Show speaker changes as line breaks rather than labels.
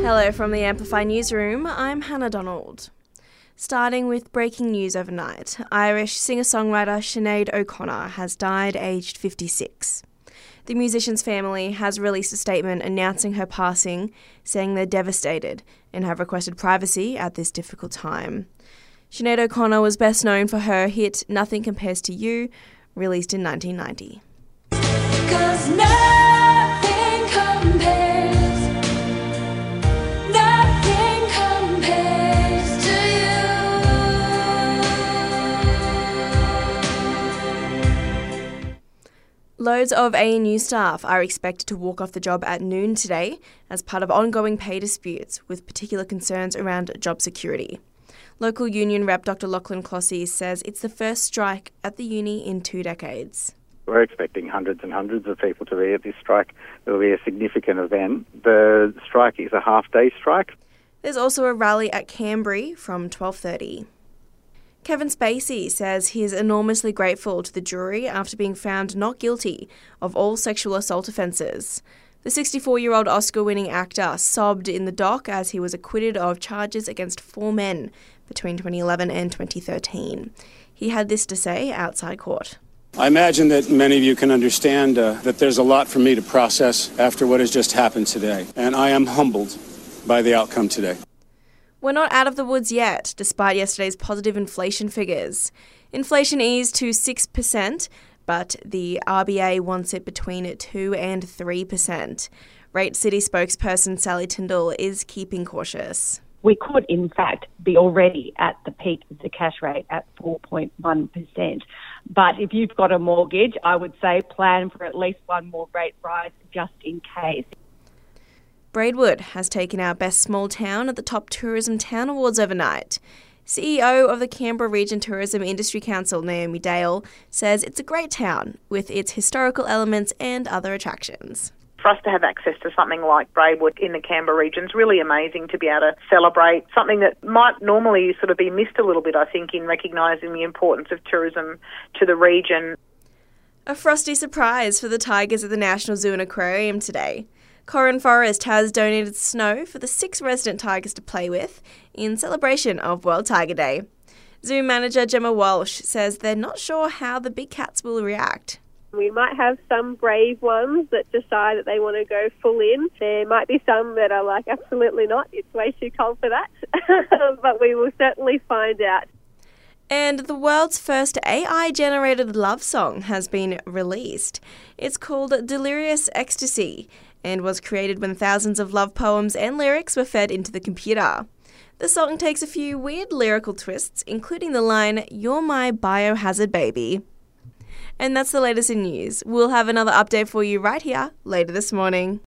Hello from the Amplify Newsroom. I'm Hannah Donald. Starting with breaking news overnight, Irish singer songwriter Sinead O'Connor has died aged 56. The musician's family has released a statement announcing her passing, saying they're devastated and have requested privacy at this difficult time. Sinead O'Connor was best known for her hit Nothing Compares to You, released in 1990. Loads of ANU staff are expected to walk off the job at noon today as part of ongoing pay disputes with particular concerns around job security. Local union rep Dr. Lachlan Clossy says it's the first strike at the uni in two decades.
We're expecting hundreds and hundreds of people to be at this strike. It will be a significant event. The strike is a half-day strike.
There's also a rally at Canberra from 12:30. Kevin Spacey says he is enormously grateful to the jury after being found not guilty of all sexual assault offences. The 64 year old Oscar winning actor sobbed in the dock as he was acquitted of charges against four men between 2011 and 2013. He had this to say outside court.
I imagine that many of you can understand uh, that there's a lot for me to process after what has just happened today, and I am humbled by the outcome today.
We're not out of the woods yet, despite yesterday's positive inflation figures. Inflation eased to 6%, but the RBA wants it between 2 and 3%. RateCity spokesperson Sally Tindall is keeping cautious.
We could, in fact, be already at the peak of the cash rate at 4.1%. But if you've got a mortgage, I would say plan for at least one more rate rise just in case.
Braidwood has taken our Best Small Town at the Top Tourism Town Awards overnight. CEO of the Canberra Region Tourism Industry Council, Naomi Dale, says it's a great town with its historical elements and other attractions
for us to have access to something like Braidwood in the Canberra region is really amazing to be able to celebrate something that might normally sort of be missed a little bit, I think, in recognising the importance of tourism to the region.
A frosty surprise for the tigers at the National Zoo and Aquarium today. Corin Forest has donated snow for the six resident tigers to play with in celebration of World Tiger Day. Zoo manager Gemma Walsh says they're not sure how the big cats will react.
We might have some brave ones that decide that they want to go full in. There might be some that are like, absolutely not, it's way too cold for that. but we will certainly find out.
And the world's first AI generated love song has been released. It's called Delirious Ecstasy and was created when thousands of love poems and lyrics were fed into the computer. The song takes a few weird lyrical twists, including the line, You're my biohazard baby. And that's the latest in news. We'll have another update for you right here later this morning.